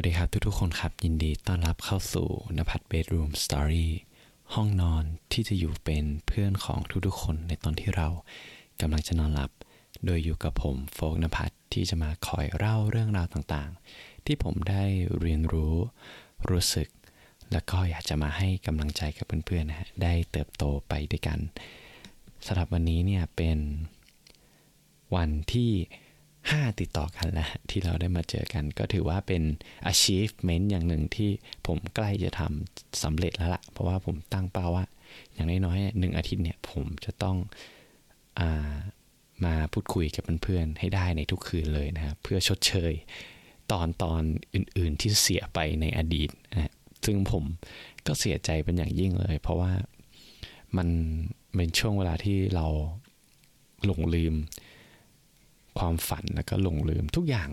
วัสดีครับทุกๆคนครับ ยินดีต้อนรับเข้าสู่นภัทรเบดรูมสตอรี่ห้องนอนที่จะอยู่เป็นเพื่อนของทุกๆคนในตอนที่เรากำลังจะนอนหลับ โดยอยู่กับผมโฟกนภัทรที่จะมาคอยเล่าเรื่องราวต่างๆ ที่ผมได้เรียนรู้ รู้สึก แล้วก็อยากจะมาให้กำลังใจกับเพื่อนๆนะฮะได้เติบโตไปด้วยกันสำหรับวันนี้เนี่ยเป็นวันที่ 5 ติดต่อกันแล้วที่เราได้มาเจอกัน ก็ถือว่าเป็น achievement อย่างหนึ่งที่ผมใกล้จะทำสำเร็จแล้วละ่ะ เพราะว่าผมตั้งเป้าว่า อย่างน้อยๆหนึ่งอาทิตย์เนี่ยผมจะต้องอามาพูดคุยกับเพื่อนๆให้ได้ในทุกคืนเลยนะครับเพื่อชดเชย ตอนตอนอื่นๆที่เสียไปในอดีตนะซึ่งผมก็เสียใจเป็นอย่างยิ่งเลย เพราะว่ามันเป็นช่วงเวลาที่เราหลงลืม ความฝันแล้วก็หลงลืมทุกอย่าง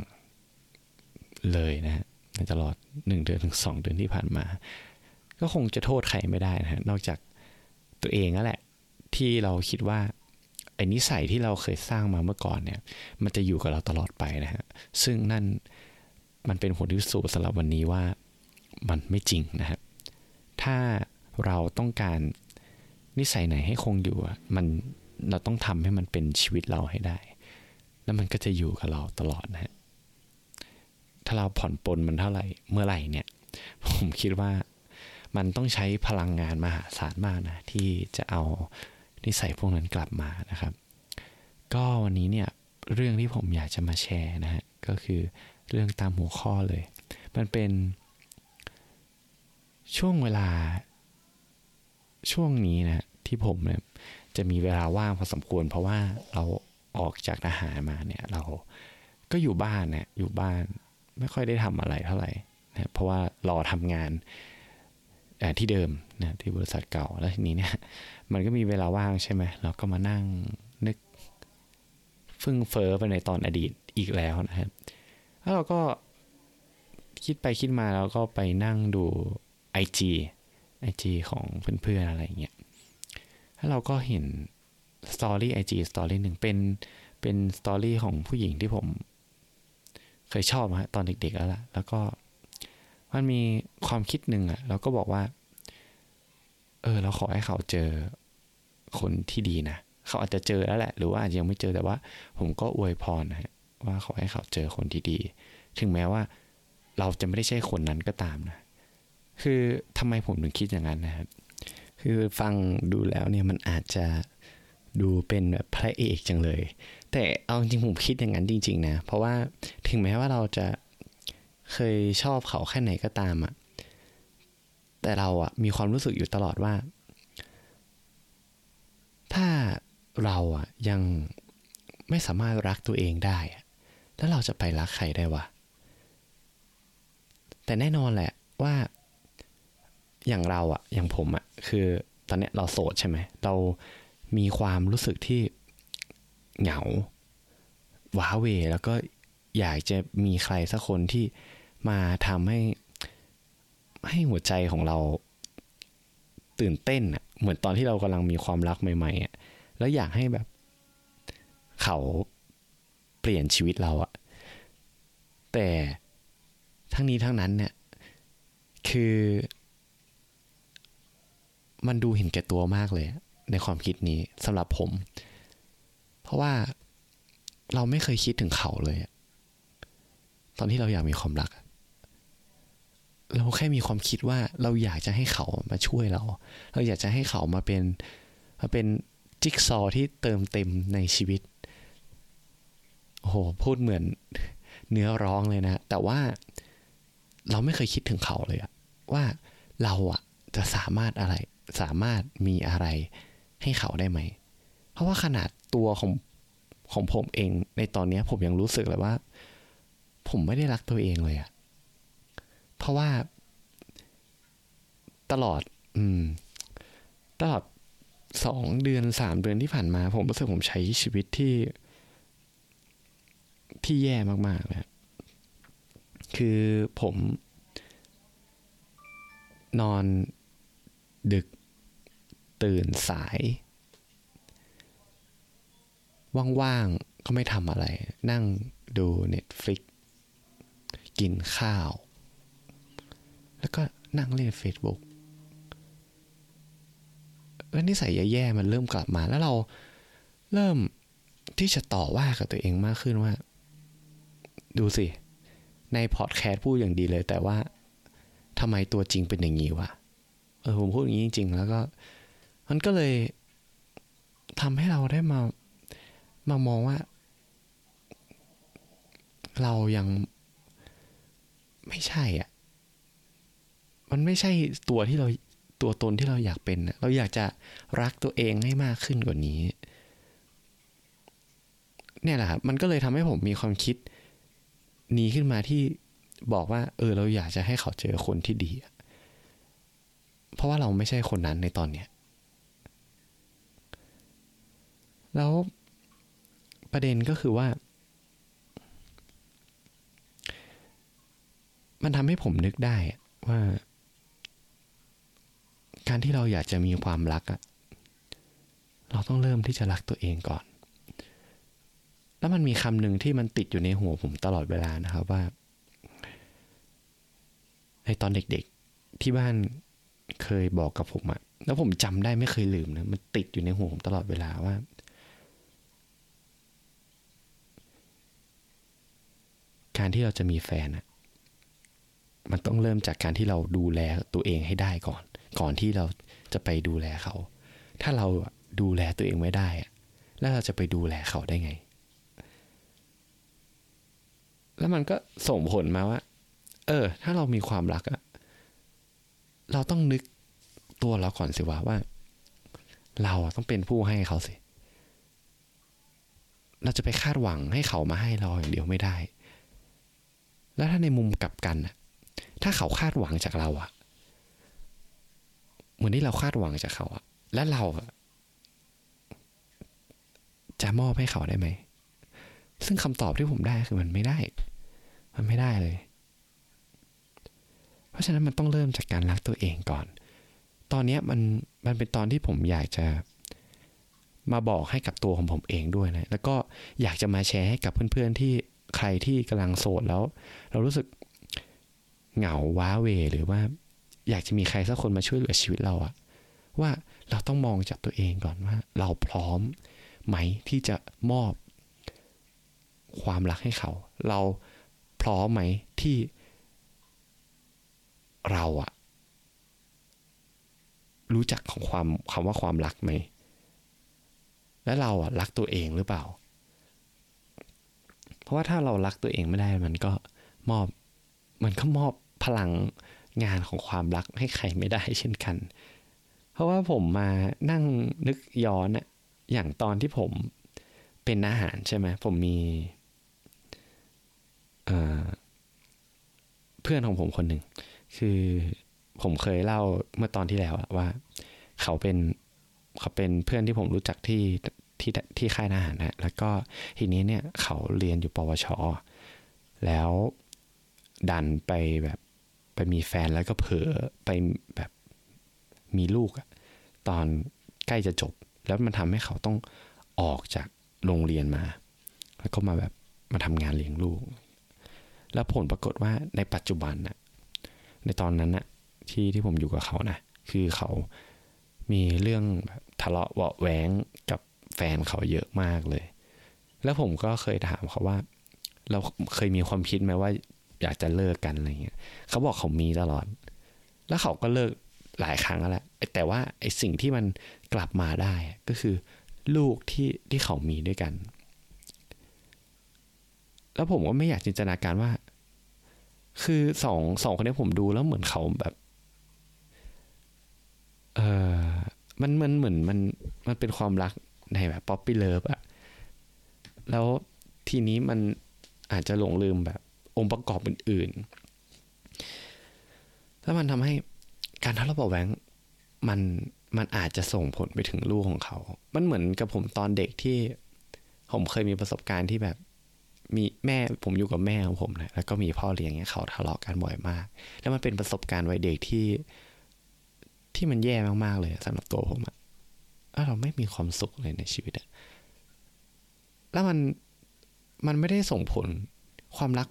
เลยนะฮะในตลอดหนึ่งเดือนถึงสองเดือนที่ผ่านมา ก็คงจะโทษใครไม่ได้นะฮะนอกจากตัวเองนั่นแหละ ที่เราคิดว่าไอ้นิสัยที่เราเคยสร้างมาเมื่อก่อนเนี่ย มันจะอยู่กับเราตลอดไปนะฮะซึ่งนั่นมันเป็นผลที่สูสำหรับวันนี้ว่ามันไม่จริงนะฮะถ้าเราต้องการนิสัยไหนให้คงอยู่มันเราต้องทำให้มันเป็นชีวิตเราให้ได้ แล้วมันก็จะอยู่กับเราตลอดนะฮะถ้าเราผ่อนปลนมันเท่าไหร่เมื่อไหร่เนี่ย ผมคิดว่ามันต้องใช้พลังงานมหาศาลมากนะ ที่จะเอานิสัยพวกนั้นกลับมานะครับ ก็วันนี้เนี่ยเรื่องที่ผมอยากจะมาแชร์นะฮะก็คือเรื่องตามหัวข้อเลย มันเป็นช่วงเวลาช่วงนี้นะที่ผมเนี่ยจะมีเวลาว่างพอสมควร เพราะว่าเรา ออกจากทหารมาเนี่ยเราก็อยู่บ้านเนี่ยอยู่บ้านไม่ค่อยได้ทำอะไรเท่าไหร่นะเพราะว่ารอทำงานที่เดิมนะที่บริษัทเก่าแล้วทีนี้เนี่ยมันก็มีเวลาว่างใช่ไหมเราก็มานั่งนึกฟุ้งเฟ้อไปในตอนอดีตอีกแล้วนะครับแล้วเราก็คิดไปคิดมาแล้วก็ไปนั่งดู IG IG ของเพื่อนๆอะไรเงี้ยแล้วเราก็เห็น story IG story หนึ่งเป็นเป็น story ของผู้หญิงที่ผม เคยชอบฮะตอนเด็ก ๆ แล้วล่ะ แล้วก็มันมีความคิดหนึ่งอะเราก็บอกว่า เออ เราขอให้เขาเจอคนที่ดีนะเขาอาจจะเจอแล้วแหละ หรือว่าอาจจะยังไม่เจอแต่ว่า ผมก็อวยพรนะฮะว่าขอให้เขาเจอคนที่ดี ถึงแม้ว่า เราจะไม่ได้ใช่คนนั้นก็ตามนะ คือทำไมผมถึงคิดอย่างนั้นนะครับคือฟังดูแล้วเนี่ยมันอาจจะ ดูเป็นแบบพระเอกจังเลย แต่เอาจริงผมคิดอย่างนั้นจริง ๆ นะ เพราะว่าถึงแม้ว่าเราจะเคยชอบเขาแค่ไหนก็ตามอะแต่เราอะมีความรู้สึกอยู่ตลอดว่า ถ้าเราอะยังไม่สามารถรักตัวเองได้ แล้วเราจะไปรักใครได้วะ แต่แน่นอนแหละว่าอย่างเราอะอย่างผมอะคือตอนเนี้ยเราโสดใช่ไหม เรา มีความรู้สึกที่เหงาว้าเวแล้วก็อยากจะมีใครสักคนที่มาทำให้ให้หัวใจของเราตื่นเต้นอะเหมือนตอนที่เรากำลังมีความรักใหม่ๆอะแล้วอยากให้แบบ เขาเปลี่ยนชีวิตเราอะแต่ทั้งนี้ทั้งนั้นเนี่ย คือ มันดูเห็นแก่ตัวมากเลย ในความคิดนี้สำหรับผม เพราะว่าเราไม่เคยคิดถึงเขาเลย ตอนที่เราอยากมีความรัก เราแค่มีความคิดว่าเราอยากจะให้เขามาช่วยเรา เราอยากจะให้เขามาเป็นมาเป็นจิ๊กซอที่เติมเต็มในชีวิต โอ้โห พูดเหมือนเนื้อร้องเลยนะ แต่ว่าเราไม่เคยคิดถึงเขาเลยอะว่าเราอะจะสามารถอะไร สามารถมีอะไร ให้เขาได้ไหม เพราะว่าขนาดตัวของของผมเองในตอนนี้ผมยังรู้สึกเลยว่า ผมไม่ได้รักตัวเองเลยอะเพราะว่าตลอด อืม ตลอดสองเดือนสามเดือนที่ผ่านมา ผมรู้สึกผมใช้ชีวิตที่ ที่แย่มากๆเลยคือผม นอนดึก ตื่นสาย ว่างๆ ก็ไม่ทำอะไร นั่งดู Netflix กินข้าว แล้วก็นั่งเล่น Facebook แล้วนิสัยแย่ๆ มันเริ่มกลับมา แล้วเราเริ่มที่จะต่อว่ากับตัวเองมากขึ้นว่า ดูสิ ในพอดแคสต์พูดอย่างดีเลย แต่ว่าทำไมตัวจริงเป็นอย่างนี้วะเออผมพูดอย่างนี้จริง ๆ แล้วก็ มันก็เลยทำให้เราได้มามามองว่า เรายังไม่ใช่อะ มันไม่ใช่ตัวที่เราตัวตนที่เราอยากเป็นเราอยากจะรักตัวเองให้มากขึ้นกว่านี้ เนี่ยแหละครับมันก็เลยทำให้ผมมีความคิดนี้ขึ้นมาที่บอกว่า เออ เราอยากจะให้เขาเจอคนที่ดี เพราะว่าเราไม่ใช่คนนั้นในตอนเนี้ย แล้วประเด็นก็คือว่า มันทำให้ผมนึกได้ว่า การที่เราอยากจะมีความรักอะเราต้องเริ่มที่จะรักตัวเองก่อน แล้วมันมีคำหนึ่งที่มันติดอยู่ในหัวผมตลอดเวลานะครับว่าในตอนเด็กๆที่บ้านเคยบอกกับผมอะแล้วผมจำได้ไม่เคยลืมนะ มันติดอยู่ในหัวผมตลอดเวลาว่า การที่เราจะมีแฟนอะมันต้องเริ่มจากการที่เราดูแลตัวเองให้ได้ก่อน ก่อนที่เราจะไปดูแลเขา ถ้าเราดูแลตัวเองไม่ได้อะแล้วเราจะไปดูแลเขาได้ไง แล้วมันก็ส่งผลมาว่า เออ ถ้าเรามีความรักอะเราต้องนึกตัวเราก่อนสิว่าว่า เราต้องเป็นผู้ให้เขาสิ เราจะไปคาดหวังให้เขามาให้เราอย่างเดียวไม่ได้ แล้วถ้าในมุมกลับกันถ้าเขาคาดหวังจากเราอะเหมือนที่เราคาดหวังจากเขาอะและเราจะมอบให้เขาได้ไหม ซึ่งคำตอบที่ผมได้คือมันไม่ได้ มันไม่ได้เลย เพราะฉะนั้นมันต้องเริ่มจากการรักตัวเองก่อน ตอนนี้มันมันเป็นตอนที่ผมอยากจะมาบอกให้กับตัวของผมเองด้วยนะ แล้วก็อยากจะมาแชร์ให้กับเพื่อนๆที่ ใครที่กำลังโสดแล้ว เรารู้สึกเหงาว้าเวหรือว่า อยากจะมีใครสักคนมาช่วยเหลือชีวิตเราอะว่าเราต้องมองจากตัวเองก่อนว่า เราพร้อมไหมที่จะมอบความรักให้เขา เราพร้อมไหมที่เราอะรู้จักของความคำว่าความรักไหม และเราอะรักตัวเองหรือเปล่า เพราะว่าถ้าเรารักตัวเองไม่ได้มันก็มอบมันก็มอบพลังงานของความรักให้ใครไม่ได้เช่นกัน เพราะว่าผมมานั่งนึกย้อนอะอย่างตอนที่ผมเป็นอาหารใช่ไหมผมมีเพื่อนของผมคนหนึ่ง คือผมเคยเล่าเมื่อตอนที่แล้วว่า เขาเป็นเขาเป็นเพื่อนที่ผมรู้จักที่ ที่ที่ค่ายทหารนะแล้วก็ทีนี้เนี่ยเขาเรียนอยู่ปวช แล้วดันไปแบบไปมีแฟนแล้วก็เผลอไปแบบมีลูกอะตอนใกล้จะจบ แล้วมันทำให้เขาต้องออกจากโรงเรียนมา แล้วก็มาแบบมาทำงานเลี้ยงลูก แล้วผลปรากฏว่าในปัจจุบันนะในตอนนั้นนะที่ที่ผมอยู่กับเขานะคือเขามีเรื่องแบบทะเลาะเบาแหวงกับ แฟนเขาเยอะมากเลย แล้วผมก็เคยถามเขาว่า เราเคยมีความคิดไหมว่า อยากจะเลิกกันอะไรเงี้ยเขาบอกเขามีตลอด แล้วเขาก็เลิกหลายครั้งแล้วแต่ว่าไอ้สิ่งที่มันกลับมาได้ก็คือ ลูกที่ที่เขามีด้วยกัน แล้วผมก็ไม่อยากจินตนาการว่า คือสองสองคนนี้ผมดูแล้วเหมือนเขาแบบเออมันมันเหมือนมันมันเป็นความรัก ในแบบ puppy love อะแล้วทีนี้มันอาจจะหลงลืมแบบองค์ประกอบอื่นๆ แล้วมันทำให้การทะเลาะเบาแหวงมันมันอาจจะส่งผลไปถึงลูกของเขา มันเหมือนกับผมตอนเด็กที่ผมเคยมีประสบการณ์ที่แบบมีแม่ผมอยู่กับแม่ของผมนะแล้วก็มีพ่อเลี้ยงเนี่ยเขาทะเลาะกันบ่อยมาก แล้วมันเป็นประสบการณ์วัยเด็กที่ที่มันแย่มากๆเลยสำหรับตัวผมอะ เราไม่มีความสุขเลยในชีวิตอะแล้วมันมันไม่ได้ส่งผลความรัก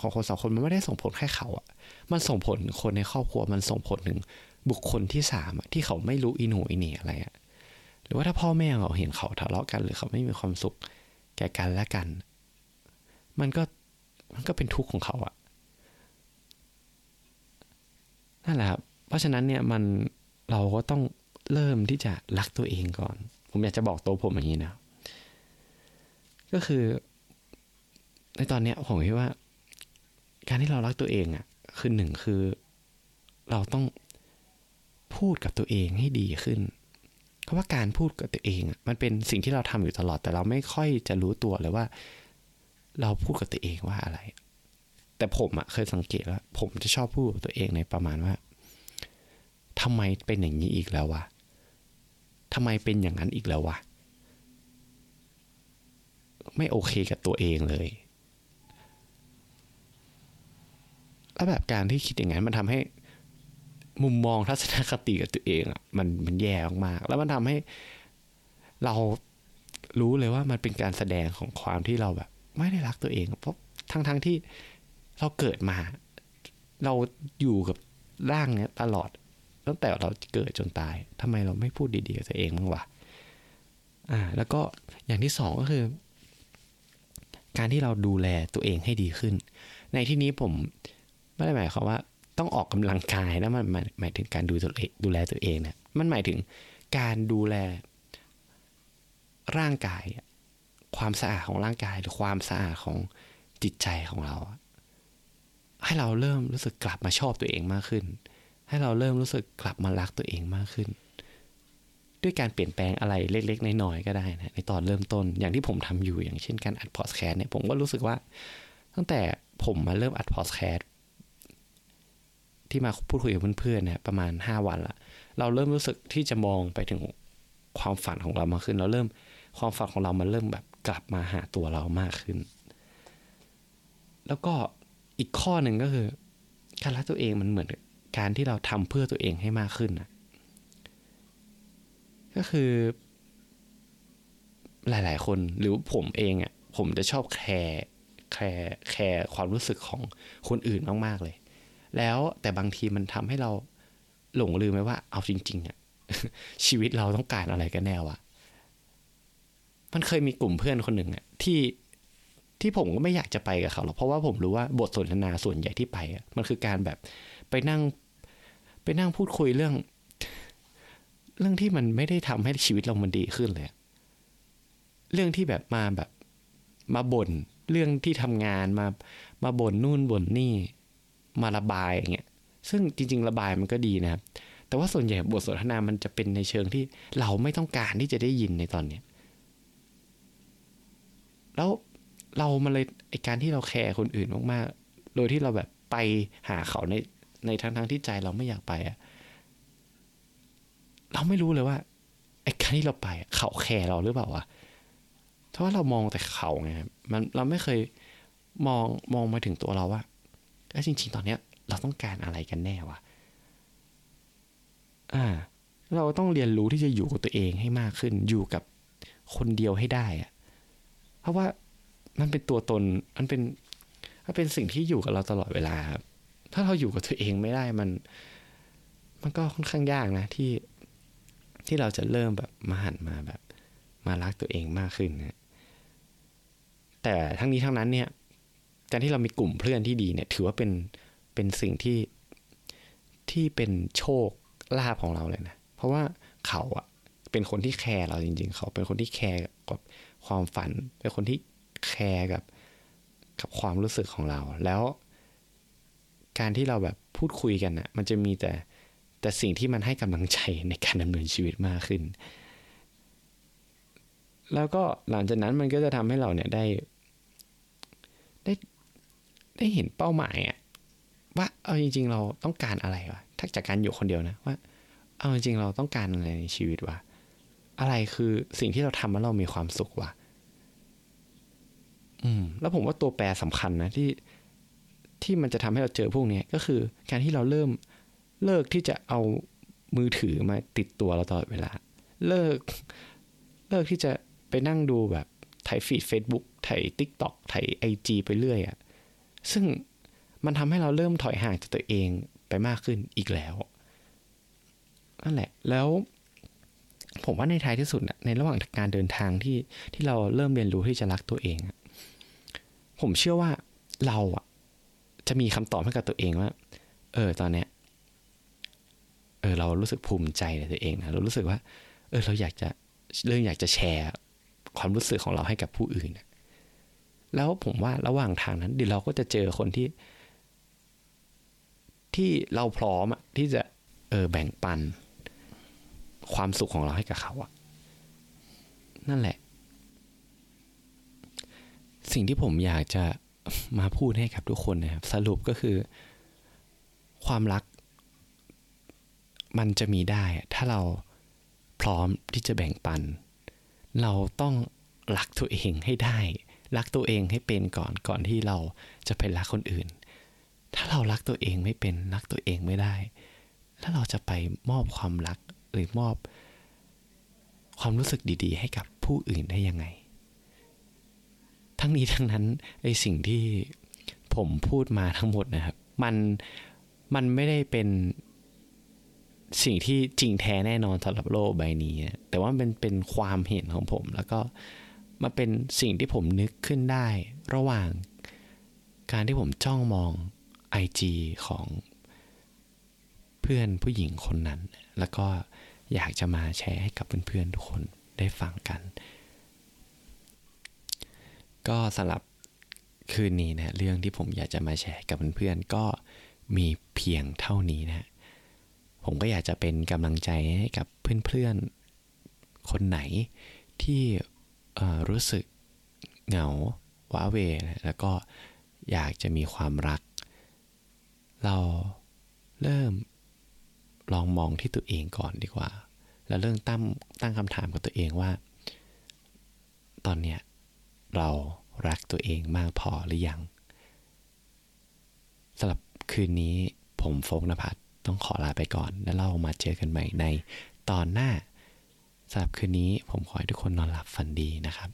ของคนสองคนมันไม่ได้ส่งผลแค่เขาอะมันส่งผลคนในครอบครัวมันส่งผลถึงบุคคลที่สามที่เขาไม่รู้อินหูอินี่อะไรอะหรือว่าถ้าพ่อแม่เขาเห็นเขาทะเลาะกัน หรือเขาไม่มีความสุขแก่กันและกัน มันก็มันก็เป็นทุกข์ของเขาอะนั่นแหละครับเพราะฉะนั้นเนี่ยมันเราก็ต้อง เริ่มที่จะรักตัวเองก่อน ผมอยากจะบอกตัวผมอย่างนี้นะ ก็คือ ในตอนเนี้ยผมคิดว่า การที่เรารักตัวเองอะ่ะ คือหนึ่งคือ เราต้องพูดกับตัวเองให้ดีขึ้น เพราะว่าการพูดกับตัวเองมันเป็นสิ่งที่เราทำอยู่ตลอด แต่เราไม่ค่อยจะรู้ตัวเลยว่า เราพูดกับตัวเองว่าอะไร แต่ผมอะเคยสังเกตว่า ผมจะชอบพูดกับตัวเองในประมาณว่าทำไมเป็นอย่างนี้อีกแล้ววะ ทำไมเป็นอย่างนั้นอีกแล้ววะ ไม่โอเคกับตัวเองเลย แล้วแบบการที่คิดอย่างนั้นมันทำให้มุมมองทัศนคติกับตัวเองอะมันมันแย่มากๆแล้วมันทำให้เรารู้เลยว่ามันเป็นการแสดงของความที่เราแบบ ไม่ได้รักตัวเอง เพราะทั้งๆทที่เราเกิดมา เราอยู่กับร่างเนี้ยตลอด ตั้งแต่เราเกิดจนตายทำไมเราไม่พูดดีๆกับตัวเองบ้างวะอ่า แล้วก็อย่างที่สองก็คือ การที่เราดูแลตัวเองให้ดีขึ้น ในที่นี้ผมไม่ได้หมายความว่าต้องออกกำลังกายนะมันหมายถึงการดูตัวเองดูแลตัวเองเนะมันหมายถึงการดูแลร่างกาย ความสะอาดของร่างกายหรือความสะอาดของจิตใจของเรา ให้เราเริ่มรู้สึกกลับมาชอบตัวเองมากขึ้น ให้เราเริ่มรู้สึกกลับมารักตัวเองมากขึ้น ด้วยการเปลี่ยนแปลงอะไรเล็กๆน้อยๆก็ได้นะในตอนเริ่มต้นอย่างที่ผมทำอยู่อย่างเช่นการอัดพอดแคสต์เนี่ยผมก็รู้สึกว่า ตั้งแต่ผมมาเริ่มอัดพอดแคสต์ที่มาพูดคุยกับเพื่อนๆเนี่ยประมาณ 5 วันละเราเริ่มรู้สึกที่จะมองไปถึงความฝันของเรามากขึ้น เราเริ่มความฝันของเรามันเริ่มแบบกลับมาหาตัวเรามากขึ้น แล้วก็อีกข้อหนึ่งก็คือ การรักตัวเองมันเหมือน การที่เราทำเพื่อตัวเองให้มากขึ้นนะก็คือ หลาย ๆ คนหรือผมเองอะ่ะผมจะชอบแคร์แคร์แคร์ความรู้สึกของคนอื่นมากๆเลย แล้วแต่บางทีมันทำให้เราหลงลืมไปว่า เอาจริง ๆอะ่ะชีวิตเราต้องการอะไรกันแน่วะมันเคยมีกลุ่มเพื่อนคนหนึ่งอะ่ะที่ที่ผมก็ไม่อยากจะไปกับเขาหรอกเพราะว่าผมรู้ว่าบทสนทนาส่วนใหญ่ที่ไปอะมันคือการแบบไปนั่ง ไปนั่งพูดคุยเรื่อง เรื่องที่มันไม่ได้ทำให้ชีวิตเรามันดีขึ้นเลย เรื่องที่แบบมาแบบมาบน่นเรื่องที่ทำงานมามาบ่นนู่นบ่นนี่ มาระบายอย่างเงี้ยซึ่งจริง ๆ ระบายมันก็ดีนะครับ แต่ว่าส่วนใหญ่บทสนทนามันจะเป็นในเชิงที่เราไม่ต้องการที่จะได้ยินในตอนเนี้ยแล้วเรามาเลยไอการที่เราแคร์คนอื่นมากๆ โดยที่เราแบบไปหาเขาใน ในทั้งทั้งที่ใจเราไม่อยากไปอะเราไม่รู้เลยว่าไอ้การที่เราไปเขาแคร์เราหรือเปล่าวะเพราะว่าเรามองแต่เขาไงมันเราไม่เคยมองมองมาถึงตัวเราว่าแล้จริง ๆ ตอนเนี้ย เราต้องการอะไรกันแน่วะอ่า เราต้องเรียนรู้ที่จะอยู่กับตัวเองให้มากขึ้น อยู่กับคนเดียวให้ได้อะเพราะว่ามันเป็นตัวตน มันเป็นมันเป็นสิ่งที่อยู่กับเราตลอดเวลาครับ ถ้าเราอยู่กับตัวเองไม่ได้มัน มันก็ค่อนข้างยากนะที่ที่เราจะเริ่มแบบมาหันมาแบบ มารักตัวเองมากขึ้นนะแต่ทั้งนี้ทั้งนั้นเนี่ยการที่เรามีกลุ่มเพื่อนที่ดีเนี่ย ถือว่าเป็นเป็นสิ่งที่ที่เป็นโชคลาภของเราเลยนะ เพราะว่าเขาอะเป็นคนที่แคร์เราจริง ๆ เขาเป็นคนที่แคร์กับความฝัน เป็นคนที่แคร์กับกับความรู้สึกของเรา แล้ว การที่เราแบบพูดคุยกันอะ่ะมันจะมีแต่แต่สิ่งที่มันให้กำลังใจในการดำเนินชีวิตมากขึ้น แล้วก็หลังจากนั้นมันก็จะทำให้เราเนี่ยได้ ได้ได้เห็นเป้าหมายอะว่าเอาจริง ๆ เราต้องการอะไรวะถ้าจากการอยู่คนเดียวนะว่า เอาจริงๆเราต้องการอะไรในชีวิตวะอะไรคือสิ่งที่เราทำแล้วเรามีความสุขวะอืม แล้วผมว่าตัวแปรสำคัญนะที่ ที่มันจะทำให้เราเจอพวกนี้ก็คือการที่เราเริ่มเลิกที่จะเอามือถือมาติดตัวเราตลอดเวลา เลิกเลิกที่จะไปนั่งดูแบบไถ feed เฟซบุ๊กไถ TikTok ไถ IG ไปเรื่อยอะซึ่งมันทำให้เราเริ่มถอยห่างจากตัวเองไปมากขึ้นอีกแล้วนั่นแหละแล้วผมว่าในท้ายที่สุดในระหว่างการเดินทางที่ที่เราเริ่มเรียนรู้ที่จะรักตัวเอง ผมเชื่อว่าเราอะ จะมีคำตอบให้กับตัวเองว่า เออ ตอนเนี้ย เออ เรารู้สึกภูมิใจในตัวเองนะเรารู้สึกว่า เออ เราอยากจะเรื่องอยากจะแชร์ความรู้สึกของเราให้กับผู้อื่นแล้วผมว่าระหว่างทางนั้นเดี๋ยวเราก็จะเจอคนที่ ที่เราพร้อมอะที่จะ เออ แบ่งปัน ความสุขของเราให้กับเขาอะนั่นแหละ สิ่งที่ผมอยากจะ มาพูดให้กับทุกคนนะครับ สรุปก็คือ ความรัก มันจะมีได้ ถ้าเราพร้อมที่จะแบ่งปัน เราต้องรักตัวเองให้ได้ รักตัวเองให้เป็นก่อนก่อนที่เราจะไปรักคนอื่น ถ้าเรารักตัวเองไม่เป็นรักตัวเองไม่ได้ แล้วเราจะไปมอบความรักหรือมอบความรู้สึกดี ๆ ให้กับผู้อื่นได้ยังไง ทั้งนี้ทั้งนั้นไอสิ่งที่ผมพูดมาทั้งหมดนะครับ มันมันไม่ได้เป็นสิ่งที่จริงแท้แน่นอนสำหรับโลกใบนี้ แต่ว่าเป็นเป็นความเห็นของผม แล้วก็มาเป็นสิ่งที่ผมนึกขึ้นได้ ระหว่างการที่ผมจ้องมอง IG ของเพื่อนผู้หญิงคนนั้น แล้วก็อยากจะมาแชร์ให้กับเพื่อนๆทุกคนได้ฟังกัน ก็สำหรับคืนนี้นะเรื่องที่ผมอยากจะมาแชร์กับเพื่อนๆก็มีเพียงเท่านี้นะผมก็อยากจะเป็นกำลังใจให้กับเพื่อนๆ คนไหนที่รู้สึกเหงาว้าเวแล้วก็อยากจะมีความรัก เราเริ่มลองมองที่ตัวเองก่อนดีกว่า แล้วเริ่มตั้งตั้งคำถามกับตัวเองว่า ตอนเนี้ย เรารักตัวเองมากพอหรือยังสำหรับคืนนี้ผมโฟกนภัทรต้องขอลาไปก่อน แล้วเรามาเจอกันใหม่ในตอนหน้าสำหรับคืนนี้ผมขอให้ทุกคนนอนหลับฝันดีนะครับ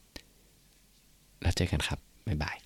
แล้วเจอกันครับ บ๊ายบาย